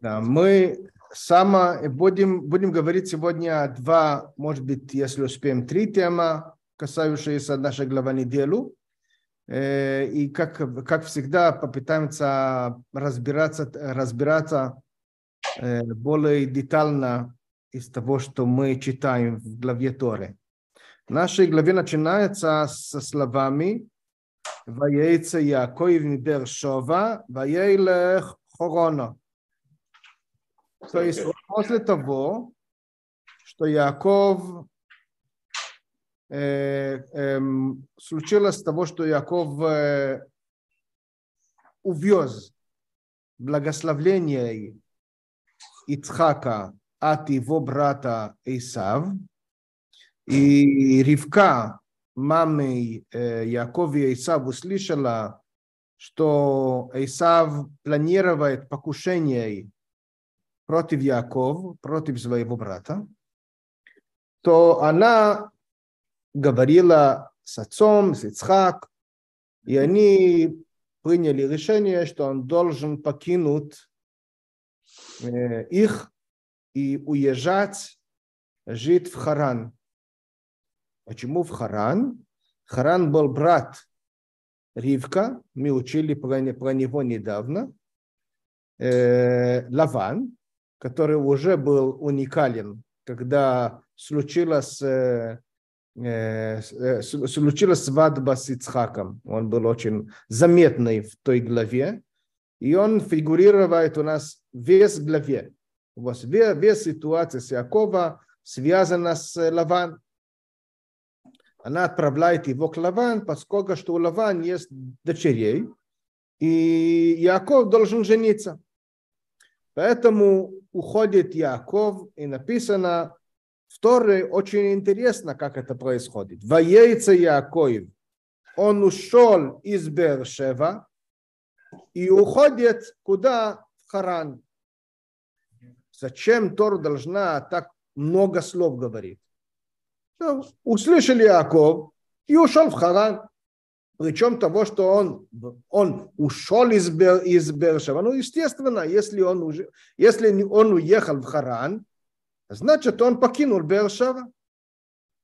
Да, мы само будем, будем говорить сегодня два, может быть, если успеем, три темы, касающиеся нашей главы неделю. Э, и как, как всегда попытаемся разбираться, разбираться э, более детально из того, что мы читаем в главе Торы. В нашей главе начинается со словами «Ваейца Яаков Бершова, Ваейлех Хорона». То есть после того, что Яков э, э, случилось того, что Яков э, увез благословление Ицхака от его брата Исав, и Ривка, мамы э, Якова и Исав, услышала, что Исав планирует покушение против Якова, против своего брата, то она говорила с отцом, с Ицхак, и они приняли решение, что он должен покинуть э, их и уезжать жить в Харан. Почему в Харан? Харан был брат Ривка, мы учили про, про него недавно, э, Лаван, который уже был уникален, когда случилась, э, э, случилась свадьба с Ицхаком. Он был очень заметный в той главе, и он фигурирует у нас весь главе. У вас весь ситуация с Якова связана с Лаван. Она отправляет его к Лаван, поскольку что у Лаван есть дочерей, и Яков должен жениться. Поэтому уходит Яков, и написано в Торе очень интересно, как это происходит. Воейца Яков, он ушел из Бершева и уходит куда? В Харан. Зачем Тор должна так много слов говорить? Ну, услышали Яков и ушел в Харан причем того, что он, он ушел из, Бер, из Бершева. Ну, естественно, если он, уже, если он уехал в Харан, значит, он покинул Бершева.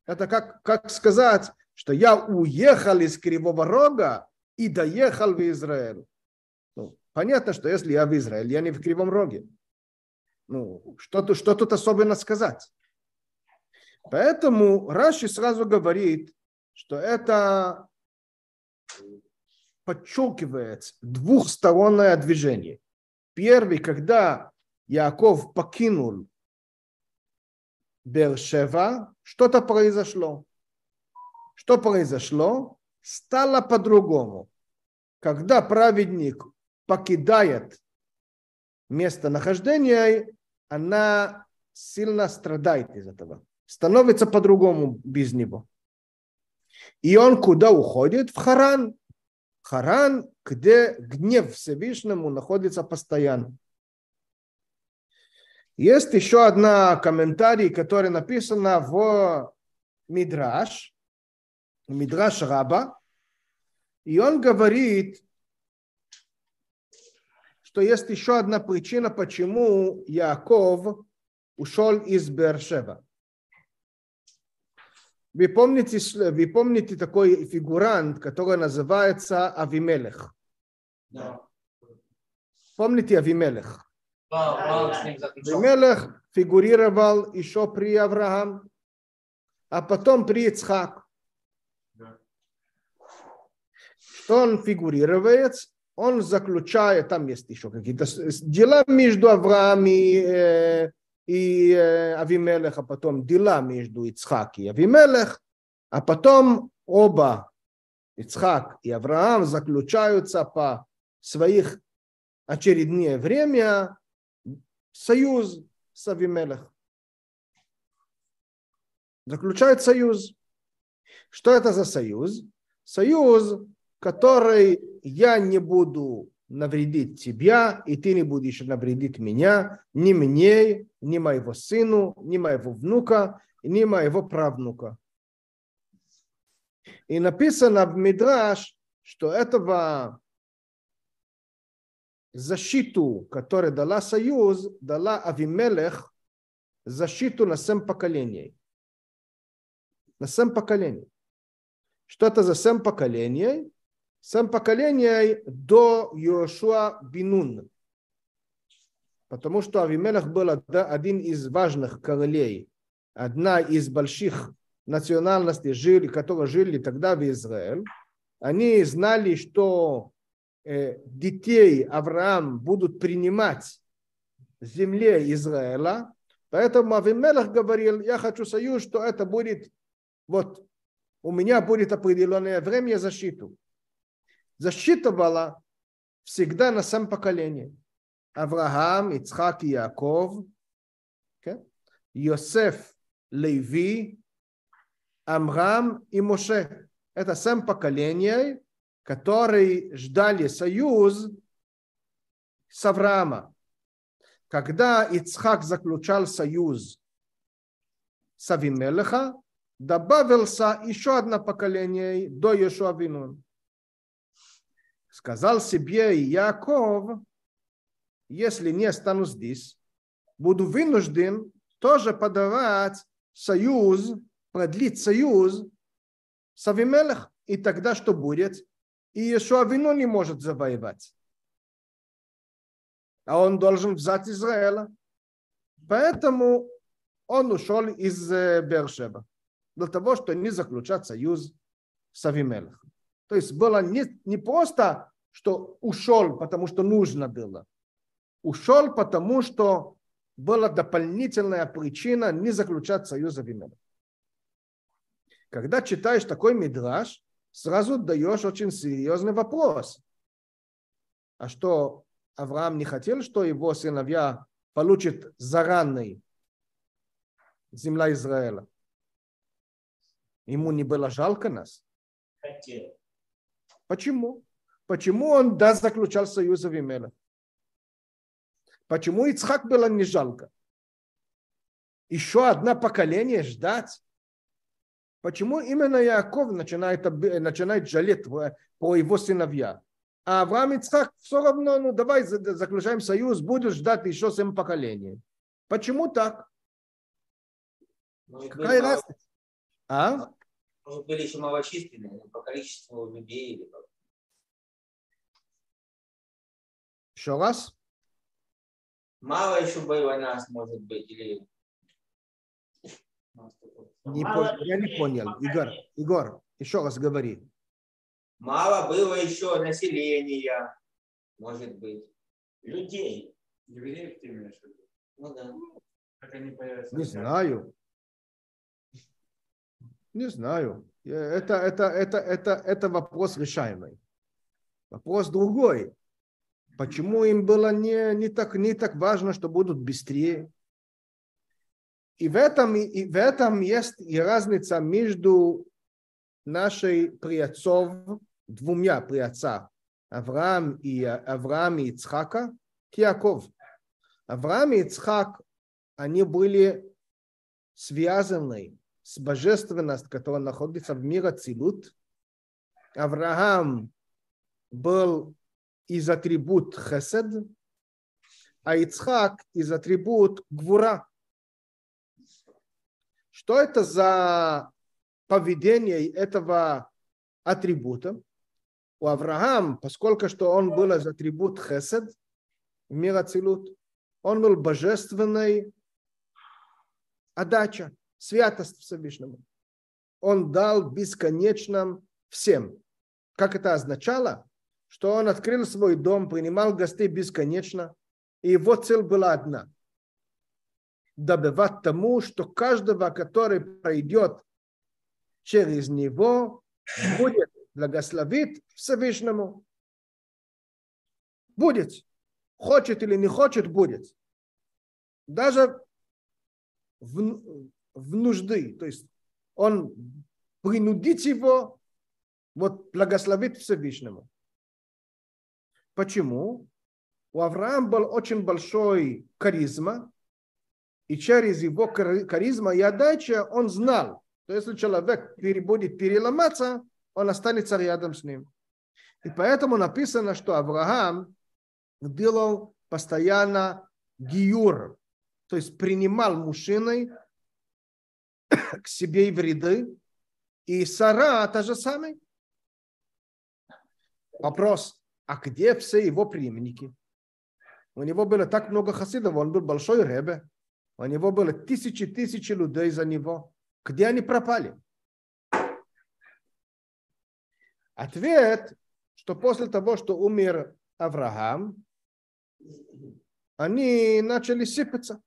Это как, как сказать, что я уехал из Кривого Рога и доехал в Израиль. Ну, понятно, что если я в Израиле, я не в Кривом Роге. Ну, что, что тут особенно сказать? Поэтому Раши сразу говорит, что это подчеркивает двухстороннее движение. Первый, когда Яков покинул Бершева, что-то произошло. Что произошло? Стало по-другому. Когда праведник покидает местонахождение, она сильно страдает из этого. Становится по-другому без него. И он куда уходит? В Харан. Харан, где гнев Всевышнему находится постоянно. Есть еще одна комментарий, который написано в Мидраш, Мидраш Раба, и он говорит, что есть еще одна причина, почему Яков ушел из Бершева. Вы помните, вы помните такой фигурант, который называется Авимелех? Да. Помните Авимелех? Авимелех фигурировал еще при Авраам, а потом при Ицхак. Что он фигурирует? Он заключает, там есть еще какие-то дела между Авраамом и э, и Авимелех, а потом дела между Ицхак и Авимелех, а потом оба, Ицхак и Авраам, заключаются по своих очередное время союз с Авимелех. Заключают союз. Что это за союз? Союз, который я не буду навредить тебя, и ты не будешь навредить меня, ни мне, ни моего сыну, ни моего внука, ни моего правнука. И написано в Мидраш, что этого защиту, которую дала Союз, дала Авимелех защиту на семь поколений. На семь поколений. Что это за семь поколений? Семь поколений до Йошуа Бинун. Потому что Авимелех был один из важных королей, одна из больших национальностей, жили, которые жили тогда в Израиле. Они знали, что э, детей Авраам будут принимать в земле Израиля. Поэтому Авимелех говорил, я хочу союз, что это будет, вот, у меня будет определенное время защиту. Защита была всегда на сам поколение. Авраам, Ицхак Яков? Йосеф, Леви, Амрам и Моше. Это семь поколений, которые ждали союз с Авраама. Когда Ицхак заключал союз с Авимелеха, добавился еще одно поколение до Йошуа Винун. Сказал себе Яков, если не стану здесь, буду вынужден тоже подавать союз, продлить союз с Авимелех. И тогда что будет? И Иешуа вину не может завоевать. А он должен взять Израиля. Поэтому он ушел из Бершеба. Для того, чтобы не заключать союз с Авимелехом. То есть было не, не просто, что ушел, потому что нужно было. Ушел, потому что была дополнительная причина не заключать союз с Авимелехом. Когда читаешь такой мидраж, сразу даешь очень серьезный вопрос. А что, Авраам не хотел, что его сыновья получат заранной земля Израиля? Ему не было жалко нас? Хотел. Почему? Почему он да заключал союз с Авимелем? Почему Ицхак было не жалко? Еще одно поколение ждать? Почему именно Яков начинает, начинает жалеть по его сыновья? А Авраам Ицхак все равно, ну давай заключаем союз, будешь ждать еще семь поколений. Почему так? Может, Какая были разница? А? Мало- Может, были еще малочисленные, но по количеству людей или как. Еще раз? Мало еще было нас, может быть, или... Не пон- я не понял. Игорь. Игорь, еще раз говори. Мало было еще населения, может быть. Людей. Евреев ты имеешь в виду? Ну да. Как они появятся? Не знаю. Не знаю. Э, Это, это, это, это, это вопрос решаемый. Вопрос другой. Почему им было не, не, так, не так важно, что будут быстрее? И в, этом, и в этом есть и разница между нашей приотцов, двумя приотцах, Авраам и, Авраам и Ицхака, к Яков. Авраам и Ицхак, они были связаны с божественностью, которая находится в мире Цилут. Авраам был из атрибут Хесед, а Ицхак из атрибут Гвура. Что это за поведение этого атрибута? У Авраама, поскольку что он был из атрибут Хесед, мира Цилут, он был божественной отдача, святость Всевышнему. Он дал бесконечно всем. Как это означало? Что он открыл свой дом, принимал гостей бесконечно, и его цель была одна. Добивать тому, что каждого, который пройдет через него, будет благословит Всевышнему. Будет. Хочет или не хочет, будет. Даже в, в нужды. То есть он принудит его вот благословить Всевышнему. Почему? У Авраама был очень большой харизма, и через его харизма и отдача он знал, что если человек будет переломаться, он останется рядом с ним. И поэтому написано, что Авраам делал постоянно гиюр, то есть принимал мужчиной к себе в ряды, и Сара та же самая. Вопрос, а где все его преемники? У него было так много хасидов, он был большой ребе. У него было тысячи тысячи людей за него. Где они пропали? Ответ, что после того, что умер Авраам, они начали сыпаться,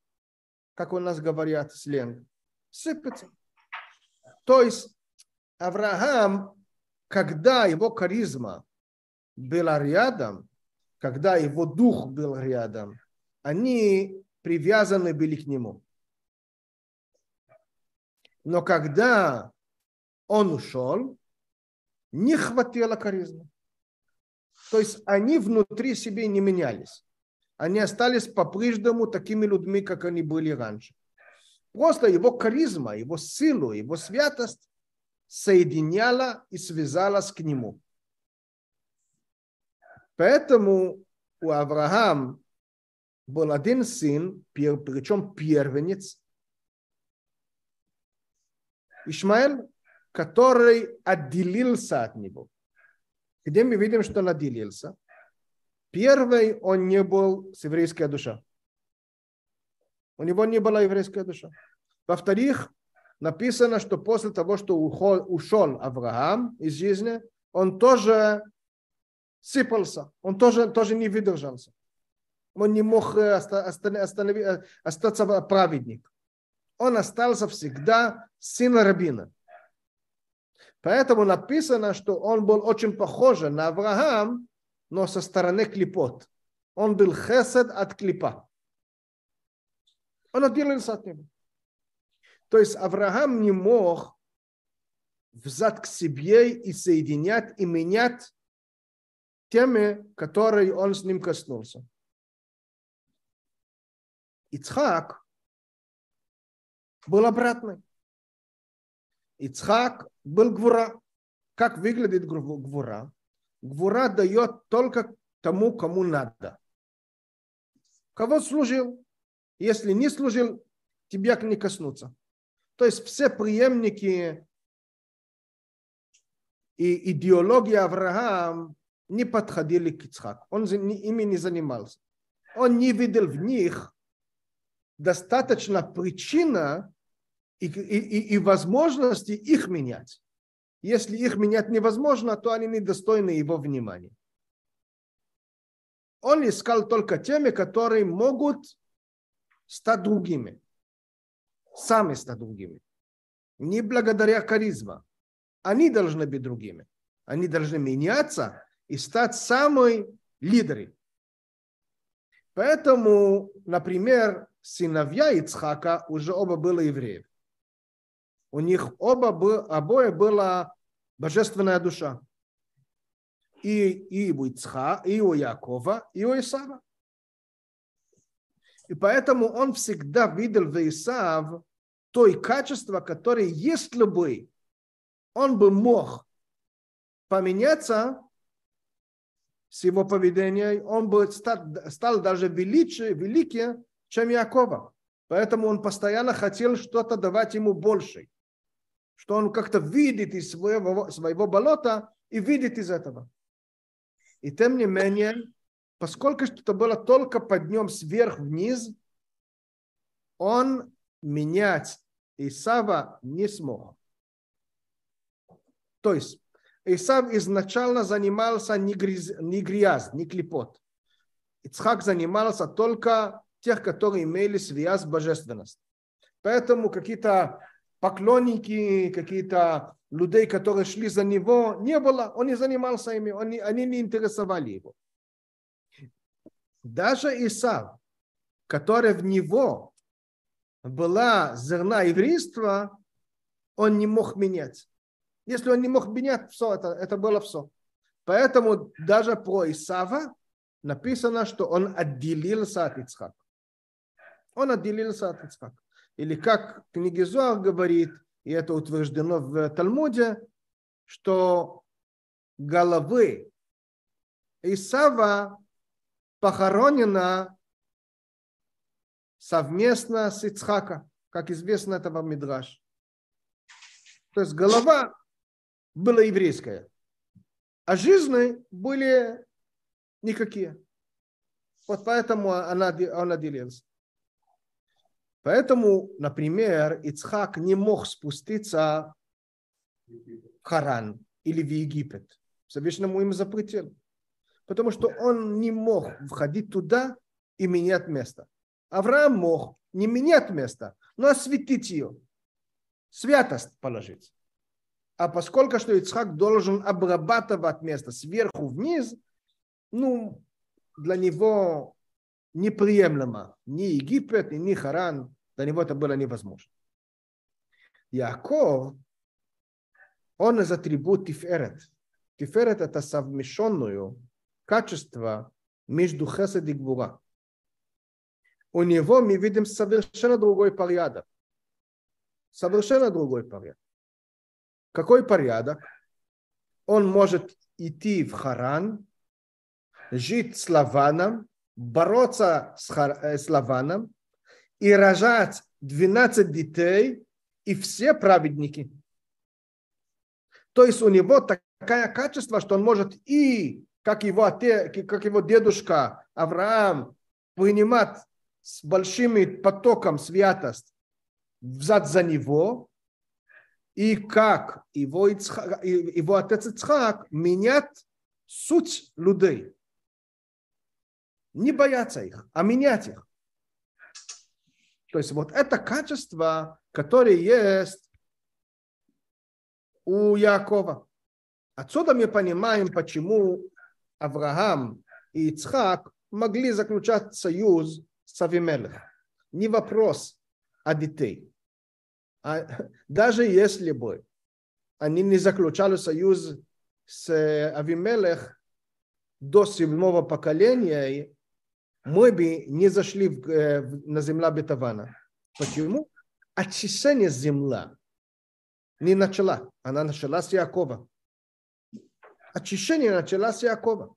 как у нас говорят сленг, сыпаться. То есть Авраам, когда его харизма была рядом, когда его дух был рядом, они привязаны были к нему. Но когда он ушел, не хватило харизмы. То есть они внутри себе не менялись. Они остались по-прежнему такими людьми, как они были раньше. Просто его харизма, его силу, его святость соединяла и связалась к нему. Поэтому у Авраама был один сын, причем первенец, Ишмаэль, который отделился от него. Где мы видим, что он отделился? Первый, он не был с еврейской душа. У него не была еврейская душа. Во-вторых, написано, что после того, что ушел Авраам из жизни, он тоже сыпался, он тоже, тоже не выдержался. Он не мог э, э, остаться праведник. Он остался всегда сыном рабина. Поэтому написано, что он был очень похож на Авраам, но со стороны клипот. Он был хесед от клипа. Он отделился от него. То есть Авраам не мог взять к себе и соединять и менять теми, которые он с ним коснулся. Ицхак был обратный. Ицхак был гвура. Как выглядит гвура? Гвура дает только тому, кому надо. Кого служил? Если не служил, тебя не коснуться. То есть все преемники и идеология Авраам не подходили к Ицхаку. Он ими не занимался. Он не видел в них достаточно причина и, и, и возможности их менять. Если их менять невозможно, то они недостойны его внимания. Он искал только теми, которые могут стать другими. Сами стать другими. Не благодаря харизма. Они должны быть другими. Они должны меняться и стать самой лидерами. Поэтому, например, сыновья Ицхака уже оба были евреев у них оба, обои была божественная душа. И, и у Ицха, и у Якова, и у Исава. И поэтому он всегда видел в Исав той качество, которое, если бы он бы мог поменяться с его поведением, он бы стал, стал даже величе, великий, чем Якова. Поэтому он постоянно хотел что-то давать ему больше что он как-то видит из своего, своего болота и видит из этого. И тем не менее, поскольку это было только поднем сверх-вниз, он менять Исава не смог. То есть, Исав изначально занимался не, гряз, не грязь, не клепот. Ицхак занимался только тех, которые имели связь с божественностью. Поэтому какие-то поклонники, какие-то людей, которые шли за него, не было. Он не занимался ими, они, они не интересовали его. Даже Исав, который в него была зерна еврейства, он не мог менять. Если он не мог менять, все, это, это было все. Поэтому даже про Исава написано, что он отделился от Ицхака. Он отделился от Ицхака. Или как книги Зоар говорит, и это утверждено в Талмуде, что головы Исава похоронена совместно с Ицхака, как известно этого Мидраш. То есть голова была еврейская, а жизни были никакие. Вот поэтому она, он отделился. Поэтому, например, Ицхак не мог спуститься в Харан или в Египет. Всевышний ему им запретил. Потому что он не мог входить туда и менять место. Авраам мог не менять место, но осветить ее. Святость положить. А поскольку что Ицхак должен обрабатывать место сверху вниз, ну, для него неприемлемо. Ни Египет, ни Харан, для него это было невозможно. Яков, он из атрибут Тиферет. Тиферет это совмещенную качество между Хесед и Гвура. У него мы видим совершенно другой порядок. Совершенно другой порядок. Какой порядок? Он может идти в Харан, жить с Лаваном, бороться с, Хар... Э, с Лаваном и рожать 12 детей, и все праведники. То есть у него такое качество, что он может и, как его, отец, как его дедушка Авраам, принимать с большим потоком святость взад за него, и как его, Ицхак, его отец Ицхак менять суть людей. Не бояться их, а менять их. То есть вот это качество, которое есть у Якова. Отсюда мы понимаем, почему Авраам и Ицхак могли заключать союз с Авимелехом. Не вопрос о детей. А даже если бы они не заключали союз с Авимелех до седьмого поколения, мы бы не зашли в, э, на земля Бетавана. Почему? Очищение земля не начала. Она начала с Якова. Очищение начала с Якова.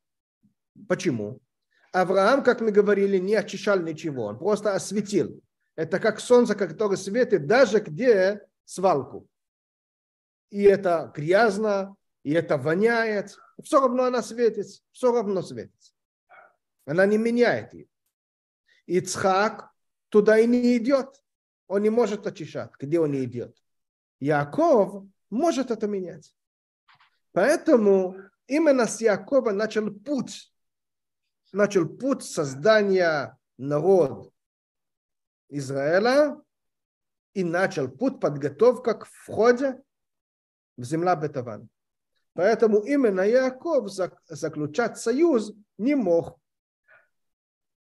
Почему? Авраам, как мы говорили, не очищал ничего. Он просто осветил. Это как солнце, которое светит даже где свалку. И это грязно, и это воняет. Все равно она светит. Все равно светится. Она не меняет ее. Ицхак туда и не идет. Он не может очищать, где он не идет. Яков может это менять. Поэтому именно с Якова начал путь. Начал путь создания народа Израиля и начал путь подготовка к входе в земля Бетаван. Поэтому именно Яков заключать союз не мог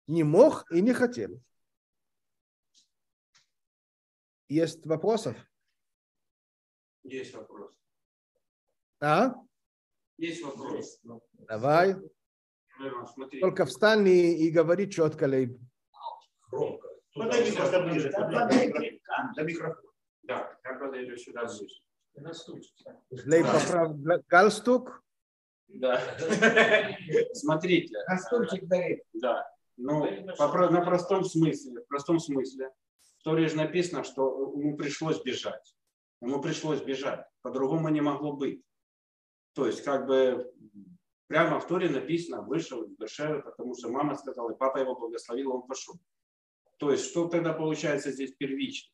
не мог и не хотел. Есть вопросов? Есть вопрос. А? Есть вопрос. Давай. Смотри. Только встань и, и говори четко, Лейб. Громко. Подойди просто ближе. До микрофона. Да, я подойду сюда ближе. Лейб, поправь гла- галстук. Да. Смотрите. Да. Ну, по про- на простом смысле, в простом смысле. В Торе же написано, что ему пришлось бежать. Ему пришлось бежать. По-другому не могло быть. То есть, как бы, прямо в Торе написано, вышел из Бершевы, потому что мама сказала, и папа его благословил, он пошел. То есть, что тогда получается здесь первично?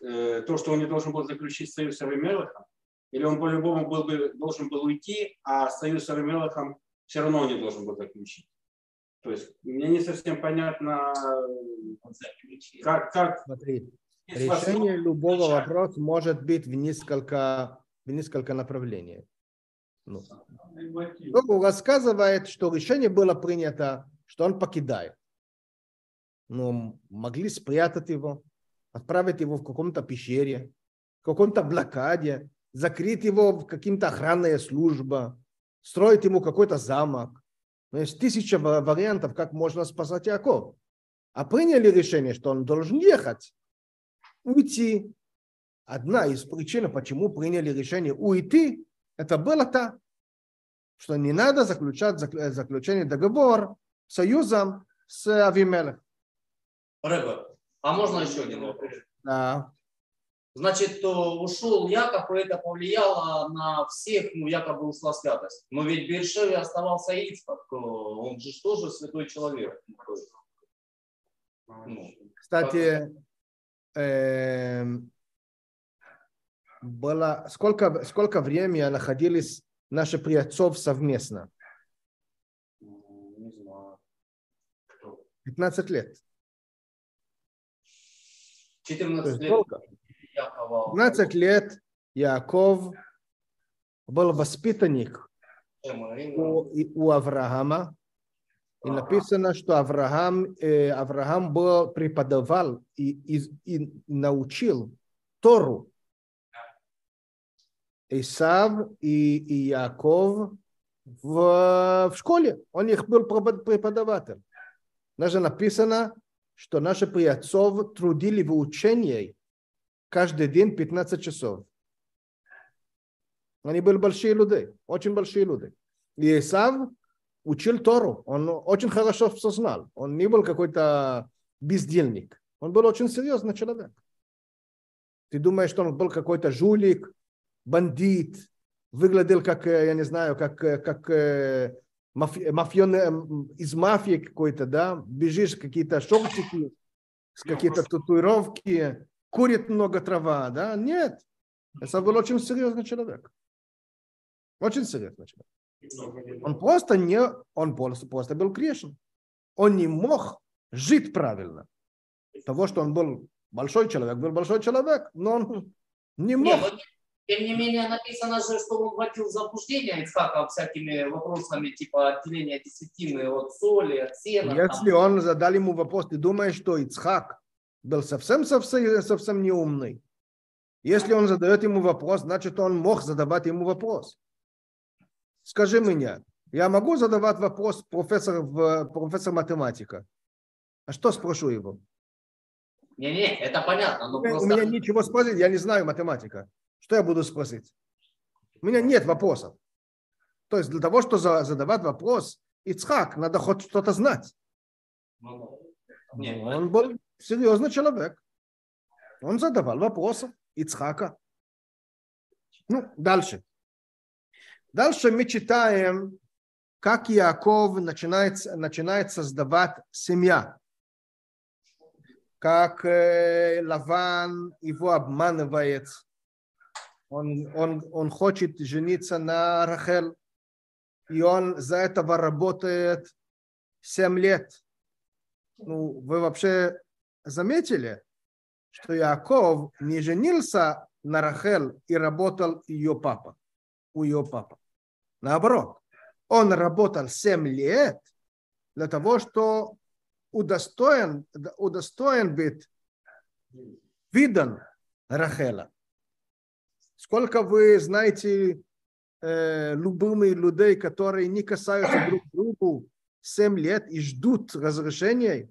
Э, То, что он не должен был заключить союз с Авимелехом, или он по-любому был бы, должен был уйти, а союз с Авимелехом все равно он не должен был заключить. То есть мне не совсем понятно, как, как Смотри, решение любого вопроса может быть в несколько, в несколько направлений. Ну, Тору рассказывает, что решение было принято, что он покидает. Но могли спрятать его, отправить его в каком-то пещере, в каком-то блокаде, закрыть его в каким-то охранная служба, строить ему какой-то замок. Ну, есть тысяча ва- вариантов, как можно спасать Яков. А приняли решение, что он должен ехать, уйти. Одна из причин, почему приняли решение уйти, это было то, что не надо заключать зак- заключение договор союзом с Авимелем. Рэбе, а можно еще один вопрос? Да. Значит, то ушел Яков, и это повлияло на всех, ну, якобы ушла святость. Но ведь Бершеве оставался Ицхак, э, он же тоже святой человек. Ну, Кстати, было, сколько, сколько времени находились наши приотцов совместно? Не знаю. 15 лет. 14 лет Сколько? Якова. 15 лет Яков был воспитанник у, у Авраама. И написано, что Авраам, э, Авраам был, преподавал и, и- и научил Тору. Исав и, и Яков в, в школе. Он их был препод- преподаватель. Даже написано, что наши приотцов трудили в учении каждый день 15 часов. Они были большие люди, очень большие люди. И Исав учил Тору, он очень хорошо все знал. Он не был какой-то бездельник. Он был очень серьезный человек. Ты думаешь, что он был какой-то жулик, бандит, выглядел как, э, я не знаю, как, э, как э, мафи- мафион, э, м, из мафии какой-то, да? Бежишь, какие-то шортики, с какие-то татуировки, курит много трава, да? Нет. Это был очень серьезный человек. Очень серьезный человек. Он просто не, он просто, просто был грешен. Он не мог жить правильно. Того, что он был большой человек, был большой человек, но он не мог. но тем не менее написано же, что он вводил в заблуждение Ицхака всякими вопросами типа отделения десятины от соли, от сена. там. Если он задал ему вопрос, ты думаешь, что Ицхак был совсем, совсем, неумный? Если он задает ему вопрос, значит, он мог задавать ему вопрос. Скажи мне, я могу задавать вопрос профессор, профессор математика? А что спрошу его? Не-не, это понятно, но У просто... У меня ничего спросить, я не знаю математика. Что я буду спросить? У меня нет вопросов. То есть для того, чтобы за- задавать вопрос, Ицхак, надо хоть что-то знать. Ну, не, Он был серьезный человек. Он задавал вопросы Ицхака. Ну, дальше. Дальше мы читаем, как Яков начинает, начинает создавать семья. Как э, Лаван его обманывает. Он, он, он хочет жениться на Рахел. И он за этого работает 7 лет. Ну, вы вообще заметили, что Яков не женился на Рахел и работал ее папа, у ее папы. Наоборот, он работал 7 лет для того, что удостоен, удостоен быть видан Рахела. Сколько вы знаете э, любимых людей, которые не касаются друг другу 7 лет и ждут разрешения?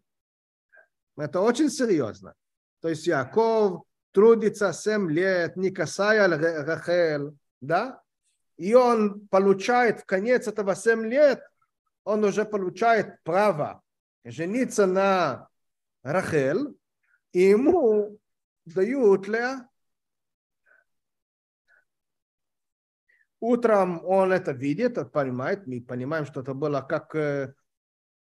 Это очень серьезно. То есть Яков трудится 7 лет, не касая Ра- Рахел, да? И он получает в конец этого 7 лет, он уже получает право жениться на Рахел, и ему дают Леа. Утром он это видит, он понимает, мы понимаем, что это было как э,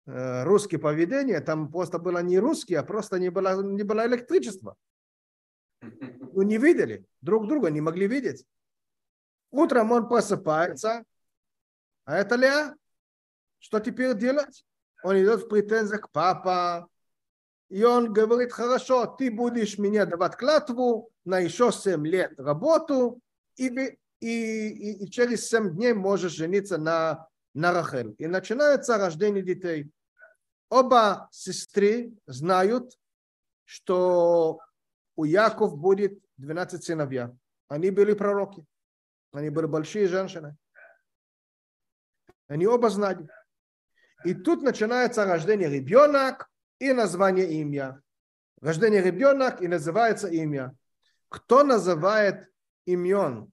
э, русское поведение, там просто было не русские, а просто не было, не было электричества. Ну, не видели, друг друга не могли видеть. Утром он просыпается, а это Леа. Что теперь делать? Он идет в претензиях к папа, и он говорит, хорошо, ты будешь мне давать клятву на еще 7 лет работу, и, и, и, и через 7 дней можешь жениться на, на Рахель. И начинается рождение детей. Оба сестры знают, что у Яков будет 12 сыновья. Они были пророки. Они были большие женщины. Они оба знали. И тут начинается рождение ребенок и название имя. Рождение ребенок и называется имя. Кто называет имен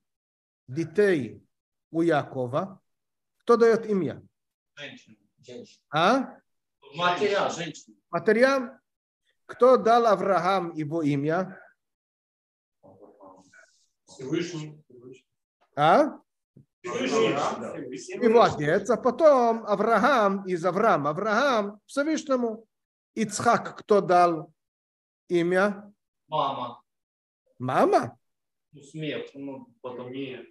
детей у Якова? Кто дает имя? Женщина. Женщина. А? Матеря, женщина. Матерям. Кто дал Авраам его имя? Всевышний. А? Всевышний. Его отец, а потом Авраам из Авраама. Авраам Всевышнему. Ицхак кто дал имя? Мама. Мама? Ну, смерть. Ну, потом. Нет.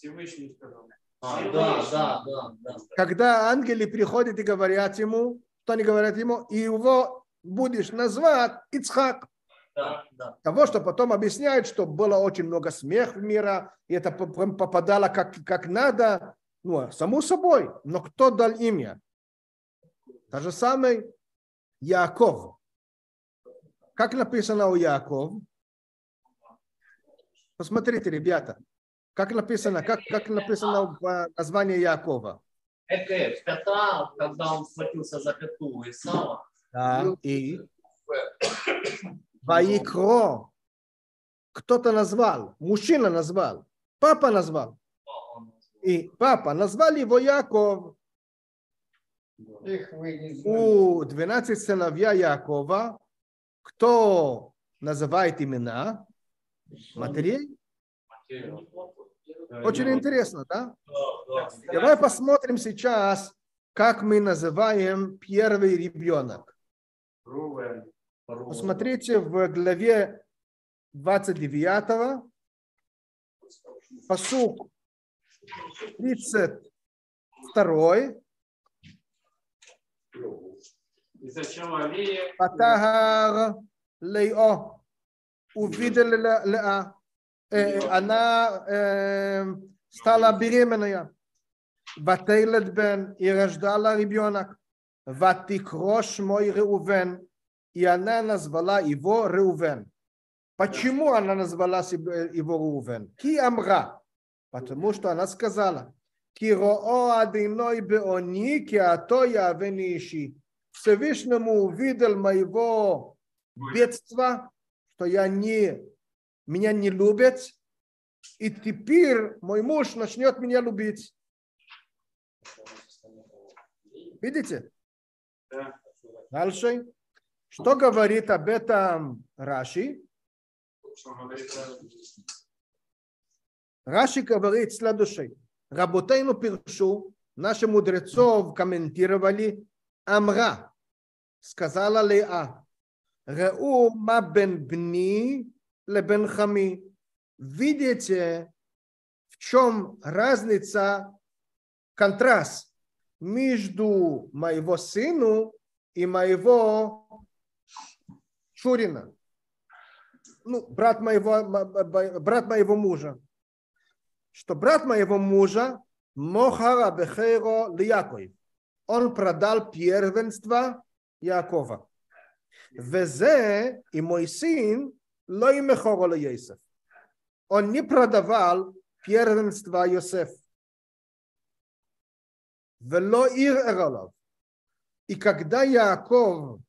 Всевышний сказал. А, да, да, да, да. Когда ангелы приходят и говорят ему, что они говорят ему, и его будешь назвать Ицхак. Да, да. Того, что потом объясняет, что было очень много смех в мира, и это попадало как, как надо. Ну, само собой. Но кто дал имя? Та же самый Яков. Как написано у Яков? Посмотрите, ребята. Как написано, как, как написано в э, названии Якова? Экеф, кота, когда он схватился за коту Исава, Да. И Ваикро. Кто-то назвал, мужчина назвал, папа назвал. И папа назвали его Яков. У 12 сыновья Якова, кто называет имена матерей? Очень интересно, да? Давай посмотрим сейчас, как мы называем первый ребенок. Посмотрите в главе 29, посук 32. Патагар лейо увидел леа э, она э, стала беременная. Ватейлет бен и рождала ребенок. Ватикрош мой Реувен. И она назвала его Реувен. Почему она назвала э, его Реувен? Ки амра. Потому что она сказала. Ки роо адиной беони, ки ато я вениши. Всевышнему увидел моего бедства, что я не меня не любят, и теперь мой муж начнет меня любить. Видите? Да. Дальше. Что говорит об этом Раши? Раши говорит следующее. Работайну пиршу, наши мудрецов комментировали, Амра, сказала Леа, Реу ма бен бни лебен хами. Видите, в чем разница, контраст между моего сыну и моего Шурина. Ну, брат моего, брат моего мужа что брат моего мужа Мохара Бехеро Лияков. Он продал первенство Якова. Везе и мой сын Лой Мехоро Йосеф. Он не продавал первенство Йосеф. Вело ир эролов. И когда Яков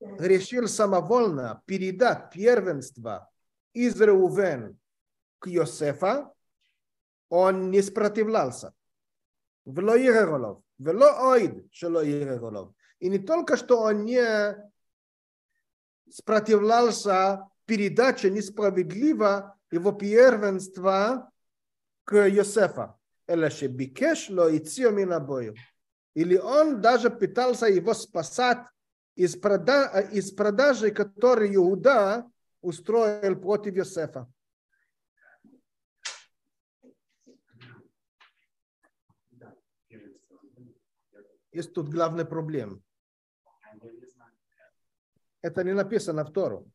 решил самовольно передать первенство из Реувен к Йосефа, он не сопротивлялся. Вело Иреролов. Вело Оид, шело Иреролов. И не только, что он не сопротивлялся передаче несправедливо его первенства к Йосефа. Или он даже пытался его спасать из, прода... из продажи, которую Иуда устроил против Йосефа. Есть тут главная проблема. Это не написано в Тору.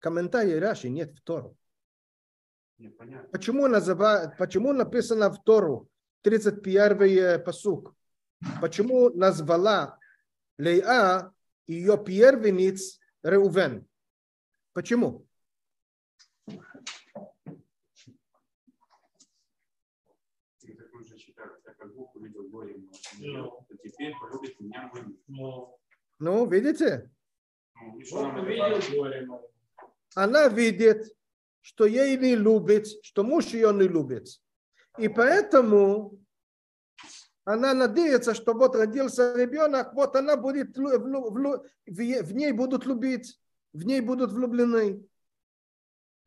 Комментарий Раши нет в Тору. Непонятно. Почему, называют, почему написано в Тору 31 посук? Почему назвала Леа ее первенец Реувен? Почему? Мое, Ну. Ну, Ну, видите? Ну, Она видит, что ей не любит, что муж ее не любит. И поэтому она надеется, что вот родился ребенок, вот она будет, в, в, в, ней будут любить, в ней будут влюблены.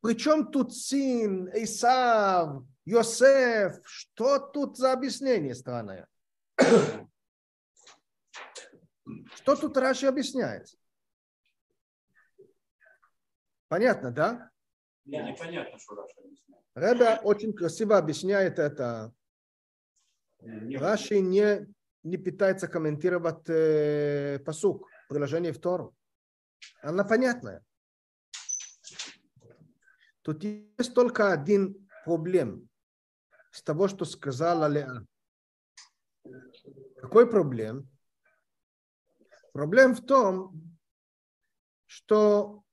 Причем тут сын, Исав, Йосеф, что тут за объяснение странное? Что тут Раши объясняет? Понятно, да? Не, непонятно, что Раши объясняет. Реда очень красиво объясняет это. Не, Раши не, не пытается комментировать э, посук, приложение в Тору. Она понятная. Тут есть только один проблем с того, что сказала Леа. Какой проблем? Проблем в том, что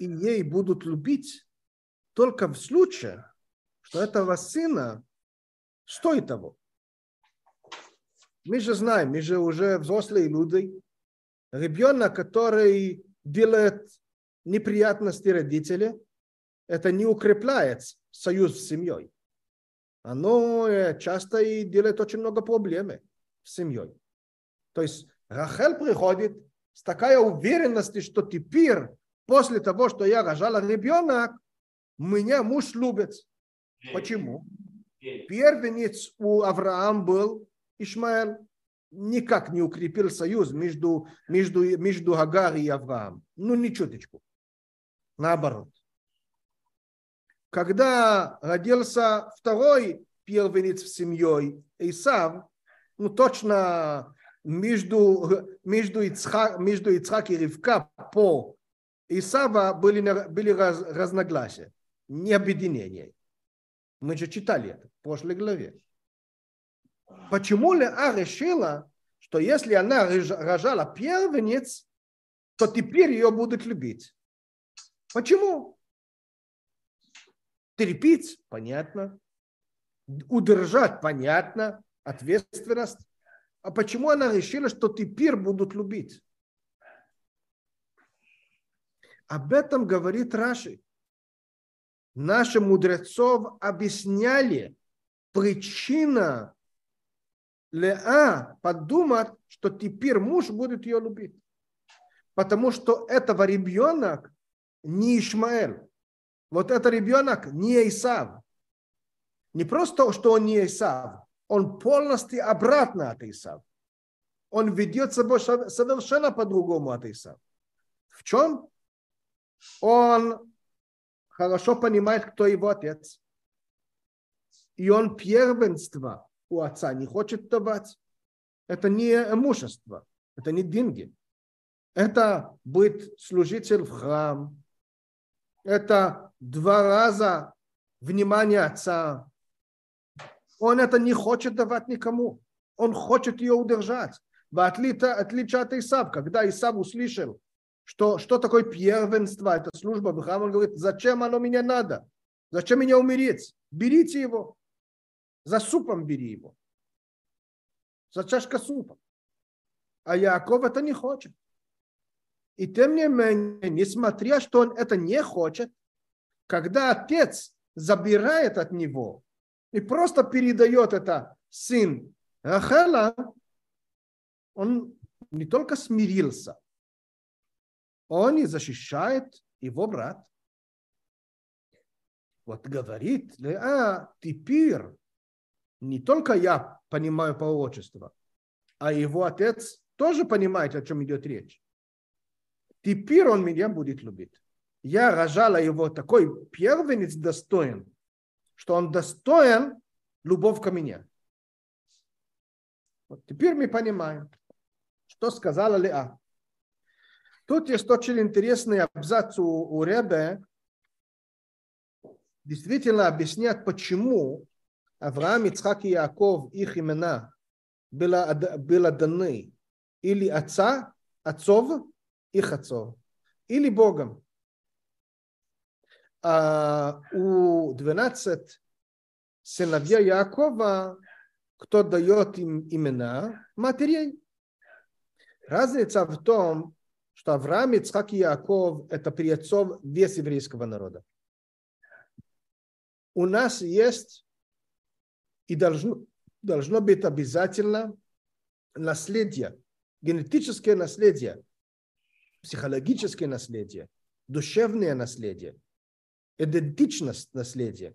и ей будут любить только в случае, что этого сына стоит того. Мы же знаем, мы же уже взрослые люди. Ребенок, который делает неприятности родителям, это не укрепляет союз с семьей. Оно э, часто и делает очень много проблем с семьей. То есть Рахель приходит с такой уверенностью, что теперь, после того, что я рожала ребенок, меня муж любит. Почему? Первенец у Авраама был Ишмаэль. Никак не укрепил союз между, между, между Агар и Авраам. Ну, ни чуточку. Наоборот. Когда родился второй первенец в семье Исав, ну точно между, между, Ицхак, между Ицхак и Ривка по Исава были, были раз, разногласия, не объединения. Мы же читали это в прошлой главе. Почему Леа решила, что если она рожала первенец, то теперь ее будут любить? Почему? Терпеть, понятно. Удержать, понятно. Ответственность. А почему она решила, что теперь будут любить? Об этом говорит Раши. Наши мудрецов объясняли причина Леа подумать, что теперь муж будет ее любить. Потому что этого ребенок не Ишмаэль. Вот это ребенок не Исав. Не просто, что он не Исав, он полностью обратно от Исав. Он ведет себя совершенно по-другому от Исав. В чем? Он хорошо понимает, кто его отец. И он первенство у отца не хочет давать. Это не имущество, это не деньги. Это быть служитель в храм. Это два раза внимание отца. Он это не хочет давать никому. Он хочет ее удержать. В отличие, от Исав, когда Исав услышал, что, что такое первенство, это служба в храме, он говорит, зачем оно мне надо? Зачем меня умереть? Берите его. За супом бери его. За чашка супа. А Яков это не хочет. И тем не менее, несмотря что он это не хочет, когда отец забирает от него и просто передает это сын Рахела, он не только смирился, он и защищает его брат. Вот говорит, а теперь не только я понимаю пророчество, а его отец тоже понимает, о чем идет речь. Теперь он меня будет любить я рожала его такой первенец достоин, что он достоин любовь ко мне. Вот теперь мы понимаем, что сказала Леа. Тут есть очень интересный абзац у, у Ребе, действительно объяснять, почему Авраам, Ицхак и Яков, их имена было, было даны или отца, отцов, их отцов, или Богом а у 12 сыновья Якова, кто дает им имена матерей. Разница в том, что Авраам, Ицхак и Яков – это приотцов весь еврейского народа. У нас есть и должно, должно быть обязательно наследие, генетическое наследие, психологическое наследие, душевное наследие, идентичность наследия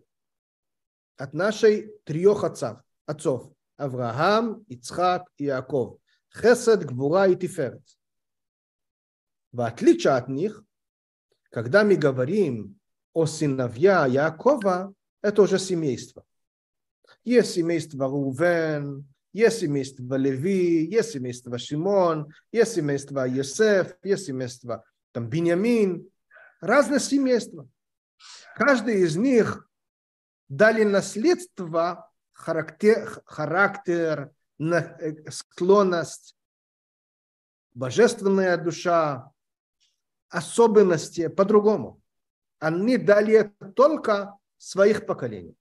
от нашей трех отцов, отцов Авраам, Ицхак и Яков. Хесед, Гвура и Тиферет. В отличие от них, когда мы говорим о сыновья Якова, это уже семейство. Есть семейство Рувен, есть семейство Леви, есть семейство Шимон, есть семейство Йосеф, есть семейство там, Беньямин. Разные семейства. Каждый из них дали наследство, характер, характер э, склонность, божественная душа, особенности по-другому. Они дали это только своих поколений.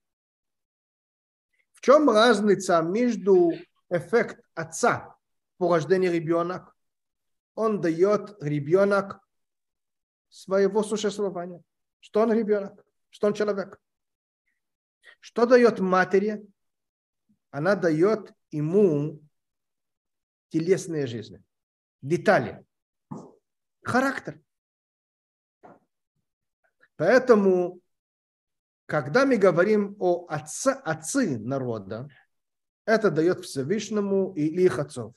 В чем разница между эффект отца по рождению ребенка? Он дает ребенок своего существования. Что он ребенок? Что он человек? Что дает матери? Она дает ему телесные жизни, детали, характер. Поэтому, когда мы говорим о отце, отцы народа, это дает Всевышнему и их отцов.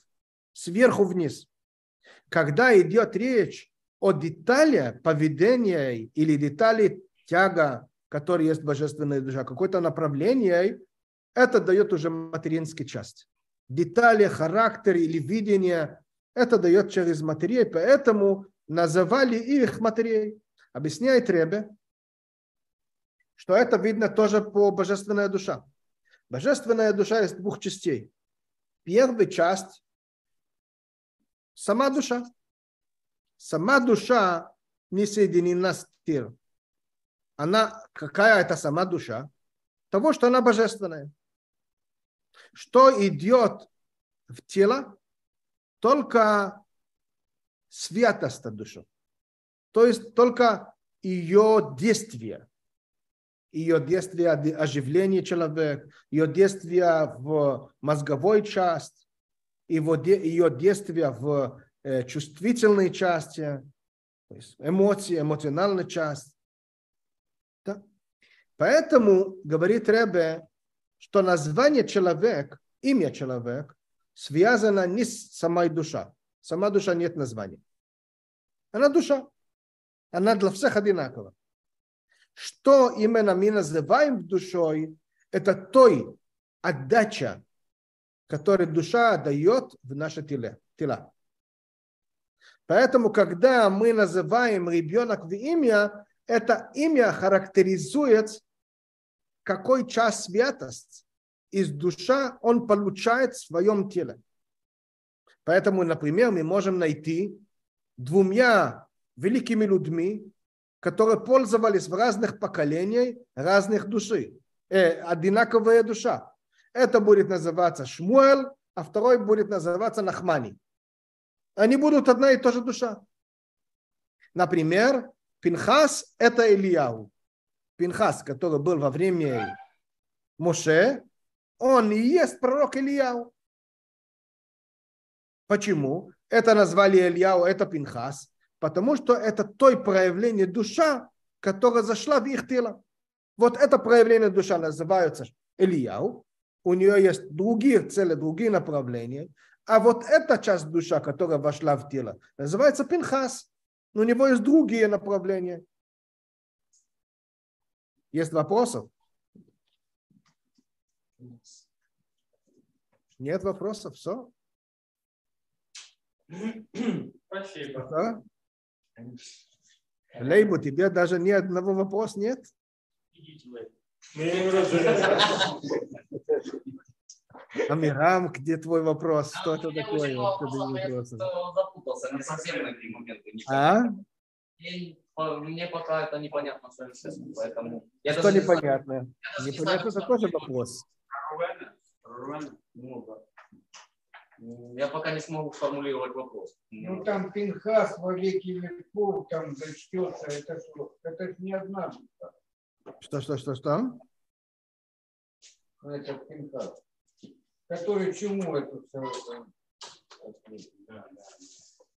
Сверху вниз. Когда идет речь о детали поведения или детали тяга, который есть божественная душа, какое-то направление, это дает уже материнский часть. Детали, характер или видение, это дает через матерей, поэтому называли их матерей. Объясняет Ребе, что это видно тоже по божественная душа. Божественная душа есть двух частей. Первая часть – сама душа. Сама душа не соединена с телом она, какая это сама душа? Того, что она божественная. Что идет в тело? Только святость души. То есть только ее действие. Ее действие оживления человека, ее действие в мозговой части, его, ее действие в э, чувствительной части, то есть эмоции, эмоциональная часть. Поэтому говорит Ребе, что название человек, имя человек, связано не с самой душой. Сама душа нет названия. Она душа. Она для всех одинакова. Что именно мы называем душой, это той отдача, которую душа дает в наши тела. Поэтому, когда мы называем ребенок в имя, это имя характеризует какой час святость из душа он получает в своем теле. Поэтому, например, мы можем найти двумя великими людьми, которые пользовались в разных поколениях разных души, э, одинаковая душа. Это будет называться Шмуэл, а второй будет называться Нахмани. Они будут одна и та же душа. Например, Пинхас – это Ильяу. Пинхас, который был во время Моше, он и есть пророк Ильяу. Почему? Это назвали Ильяу, это Пинхас, потому что это той проявление душа, которая зашла в их тело. Вот это проявление душа называется Ильяу. У нее есть другие цели, другие направления. А вот эта часть душа, которая вошла в тело, называется Пинхас. У него есть другие направления. Есть вопросов? Нет вопросов? Все? Спасибо. Да? Лейбу, тебе даже ни одного вопроса нет? Амирам, где твой вопрос? Что это такое? Запутался, не совсем на эти моменты. А? мне пока это непонятно совершенно, поэтому... Я Что непонятно? Не непонятно, это тоже вопрос. Ну, да. Я пока не смогу сформулировать вопрос. Ну там Пинхас во веки веков там зачтется, это что? Это не одна Что, что, что, что? Ну, это Пинхас. который чему это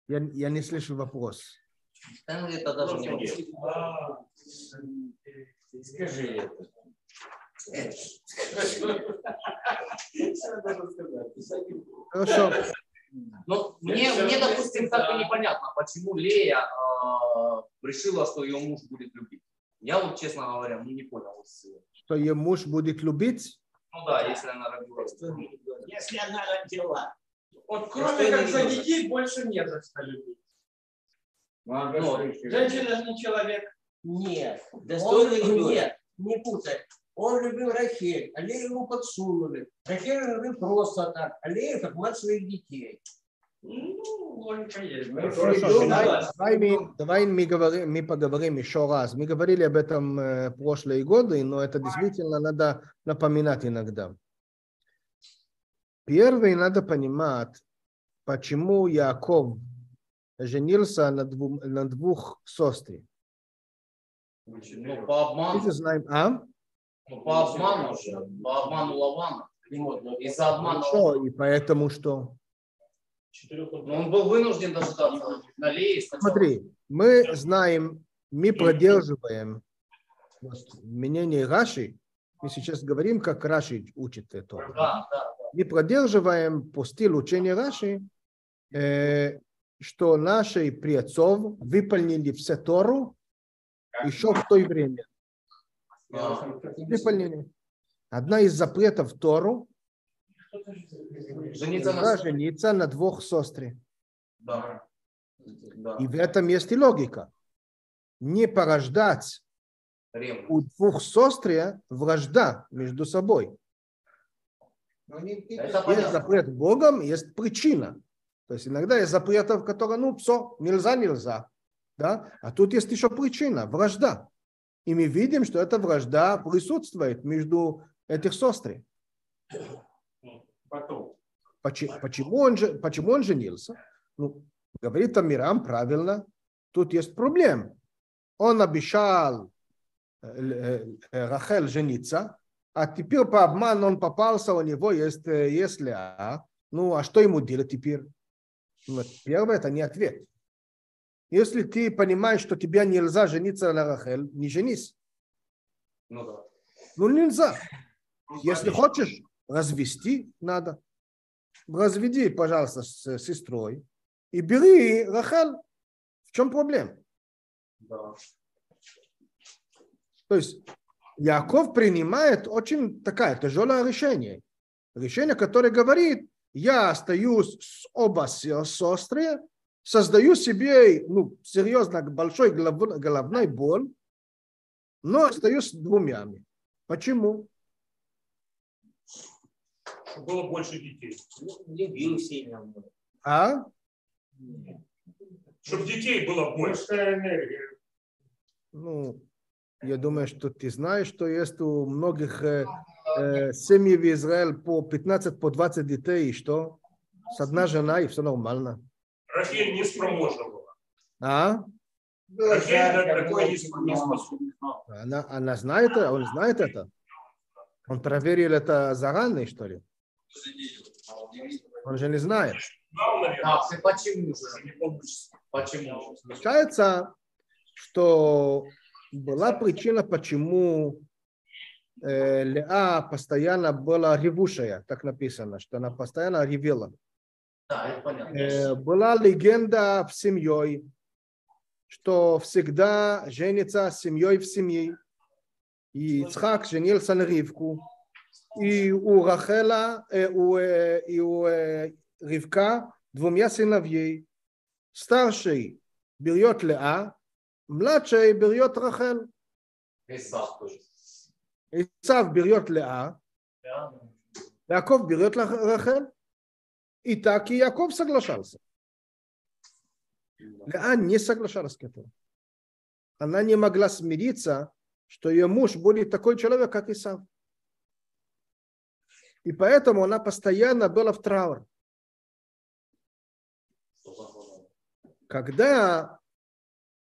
Я, я не слышу вопрос. Да, это даже не. А, Скажи это. Хорошо. Ну, мне, мне, допустим, так и непонятно, почему Лея э, решила, что ее муж будет любить. Я вот, честно говоря, ну, не понял. Что ее муж будет любить? Ну да, если она родила. Если она родила. Вот кроме как за детей больше нет за что любить. Ну, Женщина же не человек. Нет. Достойный нет, не путай. Он любил Рахель, а Лею ему подсунули. Рахель любил просто так, а Лею как мать своих детей. Ну, есть. Хорошо, давай, давай, мы, давай мы, говорим, мы поговорим еще раз. Мы говорили об этом э, прошлые годы, но это действительно надо напоминать иногда. Первое, надо понимать, почему Яков женился на, двум, на двух сестрах. Ну, по обману, Мы знаем, а? Ну, по обману же, по обману Лавана. Из-за обмана Что? И поэтому что? Ну, он был вынужден дождаться сначала. Смотри, мы знаем, мы продерживаем мнение Раши. Мы сейчас говорим, как Раши учит это. Да, да. мы продерживаем по стилю учения Раши, э, что наши предцов выполнили все Тору еще в то время. Выполнили. Одна из запретов Тору Жениться да, на... жениться на двух сестрах. Да. Да. И в этом есть и логика. Не порождать Ревность. у двух сестр вражда между собой. Это Есть понятно. запрет Богом, есть причина. То есть иногда есть запретов, которые, ну, все, нельзя, нельзя. Да? А тут есть еще причина, вражда. И мы видим, что эта вражда присутствует между этих. Потом. Почему, почему, он, почему он женился? Ну, говорит Амирам правильно, тут есть проблема. Он обещал э, э, э, Рахель жениться, а теперь по обману он попался, у него есть, есть Леа. Ну, а что ему делать теперь? Ну, первое, это не ответ. Если ты понимаешь, что тебе нельзя жениться на Рахель, не женись. Ну да. Ну, нельзя. Если хочешь развести, надо. Разведи, пожалуйста, с сестрой и бери Рахель. В чем проблема? Да. То есть Яков принимает очень такое тяжелое решение. Решение, которое говорит, я остаюсь с оба се- сестры, создаю себе ну, серьезно большой голов- головной боль, но остаюсь с двумя. Почему? Было больше детей. Любил сильно. А? Чтобы детей было больше. Энергия. Ну, я думаю, что ты знаешь, что есть у многих э, э, семей в Израиле по 15, по 20 детей, и что? С одна жена, и все нормально. Рахель не спроможна была. А? Рахель на такое не способна. Она, она знает, это? он знает это? Он проверил это заранее, что ли? Он же не знает. А, ты почему же? Почему? Получается, что была причина, почему э, Леа постоянно была ревущая, так написано, что она постоянно ревела. Да, это понятно. Э, была легенда в семьей, что всегда женится семьей в семье. И Ицхак женился на Ривку. И у Рахела, э, у, э, и у Ривка двумя сыновей. Старший берет Леа, младший берет Рахел. Исав тоже. Исав берет Леа, берет Ла- Рахел. И так и Яков соглашался. Леа не соглашалась к этому. Она не могла смириться, что ее муж будет такой человек, как Исав. И поэтому она постоянно была в трауре. Когда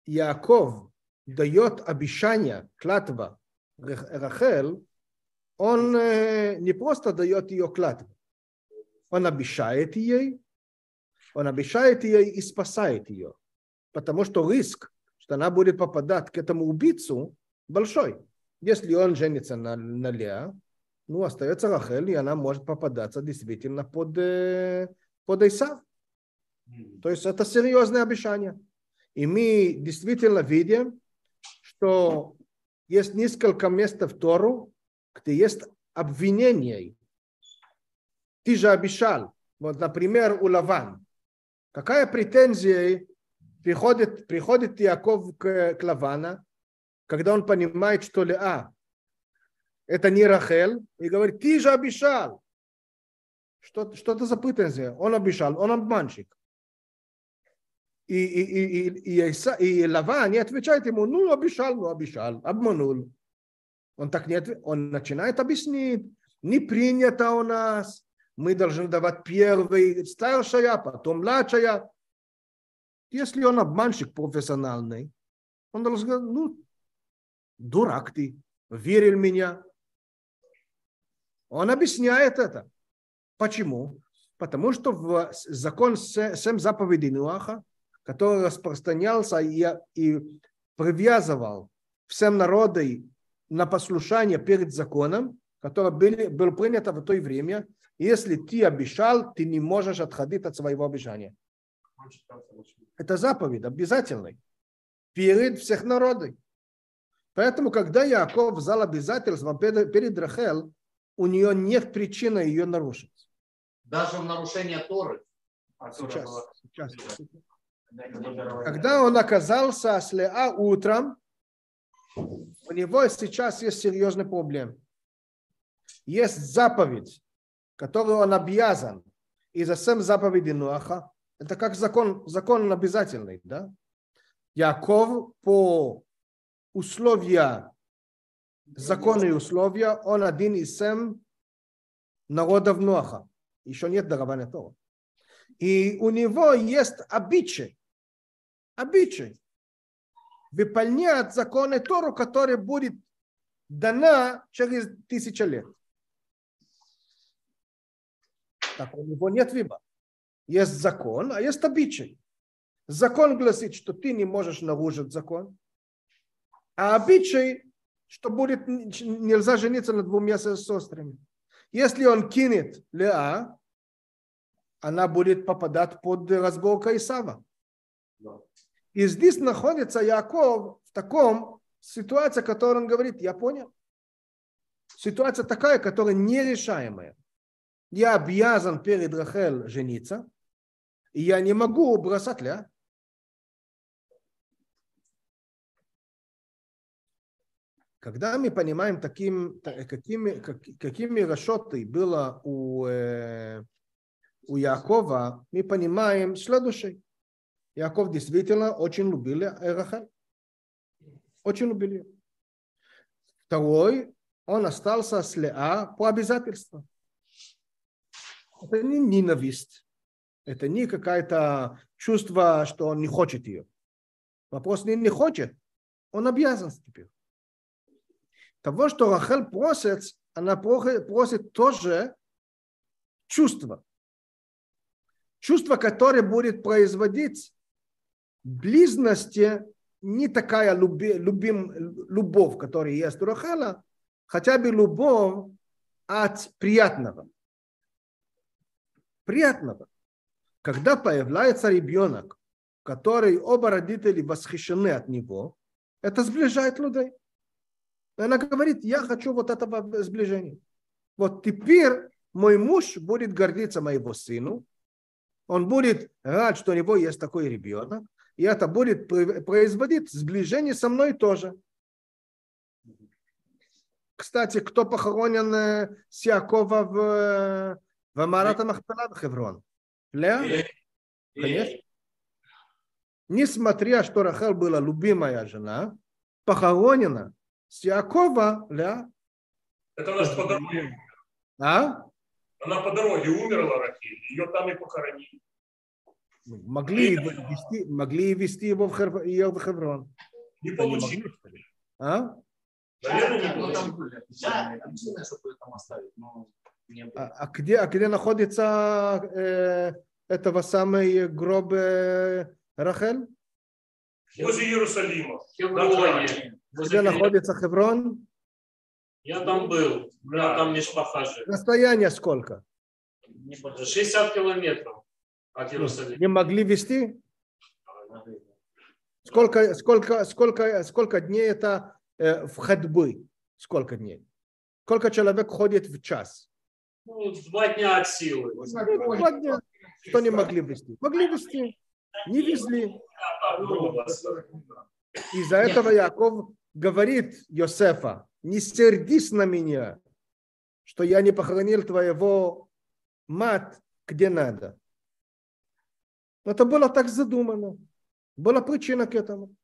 Яков дает обещание, клятва Рах- Рахель, он э, не просто дает ее клятву, он обещает ей, он обещает ей и спасает ее. Потому что риск, что она будет попадать к этому убийцу, большой. Если он женится на, на Леа, ну, остается Рахель, и она может попадаться действительно под, э, под Исав. То есть это серьезное обещание. И мы действительно видим, что есть несколько мест в Тору, где есть обвинение. Ты же обещал. Вот, например, у Лаван. Какая претензия приходит, приходит Яков к, к Лавана, когда он понимает, что Леа это не Рахель, и говорит, ты же обещал. Что, что это за претензия? Он обещал, он обманщик. И, и, и, и, и, и Лава не отвечает ему, ну обещал, ну обещал, обманул. Он так не отвечает, он начинает объяснить, не принято у нас, мы должны давать первый, старшая, потом младшая. Если он обманщик профессиональный, он должен сказать, ну, дурак ты, верил меня. Он объясняет это. Почему? Потому что в закон семь заповедей Нуаха который распространялся и, и привязывал всем народы на послушание перед законом, который был, был принят в то время. Если ты обещал, ты не можешь отходить от своего обещания. Это заповедь обязательный перед всех народов. Поэтому, когда Яков взял обязательство перед, Рахел, у нее нет причины ее нарушить. Даже в нарушение Торы. Сейчас, сейчас. Когда он оказался с Леа утром, у него сейчас есть серьезный проблем. Есть заповедь, которую он обязан из-за сем заповеди Нуаха. Это как закон, закон обязательный. Да? Яков по условия, законы и условия, он один из сем народов Нуаха. Еще нет дарования Тора. И у него есть обычай, обычай выполнять законы Тору, который будет дана через тысячу лет. Так у него нет выбора. Есть закон, а есть обычай. Закон гласит, что ты не можешь нарушить закон. А обычай, что будет нельзя жениться на двумя сестрами. Если он кинет Леа, она будет попадать под разборка Исава. И здесь находится Яков в таком ситуации, которой он говорит, я понял. Ситуация такая, которая нерешаемая. Я обязан перед Рахель жениться, и я не могу бросать ля. Когда мы понимаем, таким, какими, какими расчеты было у, э, у Якова, мы понимаем следующее. Яков действительно очень любил Рахель. Очень любил. Второй, он остался с Леа по обязательству. Это не ненависть. Это не какое-то чувство, что он не хочет ее. Вопрос не, не хочет. Он обязан теперь. Того, что Рахель просит, она просит тоже чувство. Чувство, которое будет производить близности не такая люби, любим, любовь, которая есть у Рахала, хотя бы любовь от приятного. Приятного. Когда появляется ребенок, который оба родители восхищены от него, это сближает людей. Она говорит, я хочу вот этого сближения. Вот теперь мой муж будет гордиться моего сыну, он будет рад, что у него есть такой ребенок, и это будет производить сближение со мной тоже. Кстати, кто похоронен э, с Якова в, э, в Марата Махпела в Хеврон? Леа? Конечно. Несмотря, что Рахел была любимая жена, похоронена с Якова Леа. Это она же по дороге. А? Она по дороге умерла, Рахиль. Ее там и похоронили. Могли, вести, могли вести его в, Хев, ее в Хеврон. Не получилось. А? Наверное, не Ну, получилось. Да, объяснение, чтобы там оставить. Но. А, а где, а где находится э, этого самый гроб э, Рахель? Возле Иерусалима. Хевроне. Где находится Хеврон? Я там был. У меня там Мишпаха живет. Расстояние сколько? Небольшой. 60 километров от Иерусалима. Не могли вести? Сколько, сколько, сколько, сколько дней это э, в ходьбы? Сколько дней? Сколько человек ходит в час? Ну, два дня от силы. Два дня. Что не могли вести? Могли вести. Не везли. Из-за этого Яков говорит Йосефа, не сердись на меня, что я не похоронил твоего мат где надо. Это было так задумано. Была причина к этому.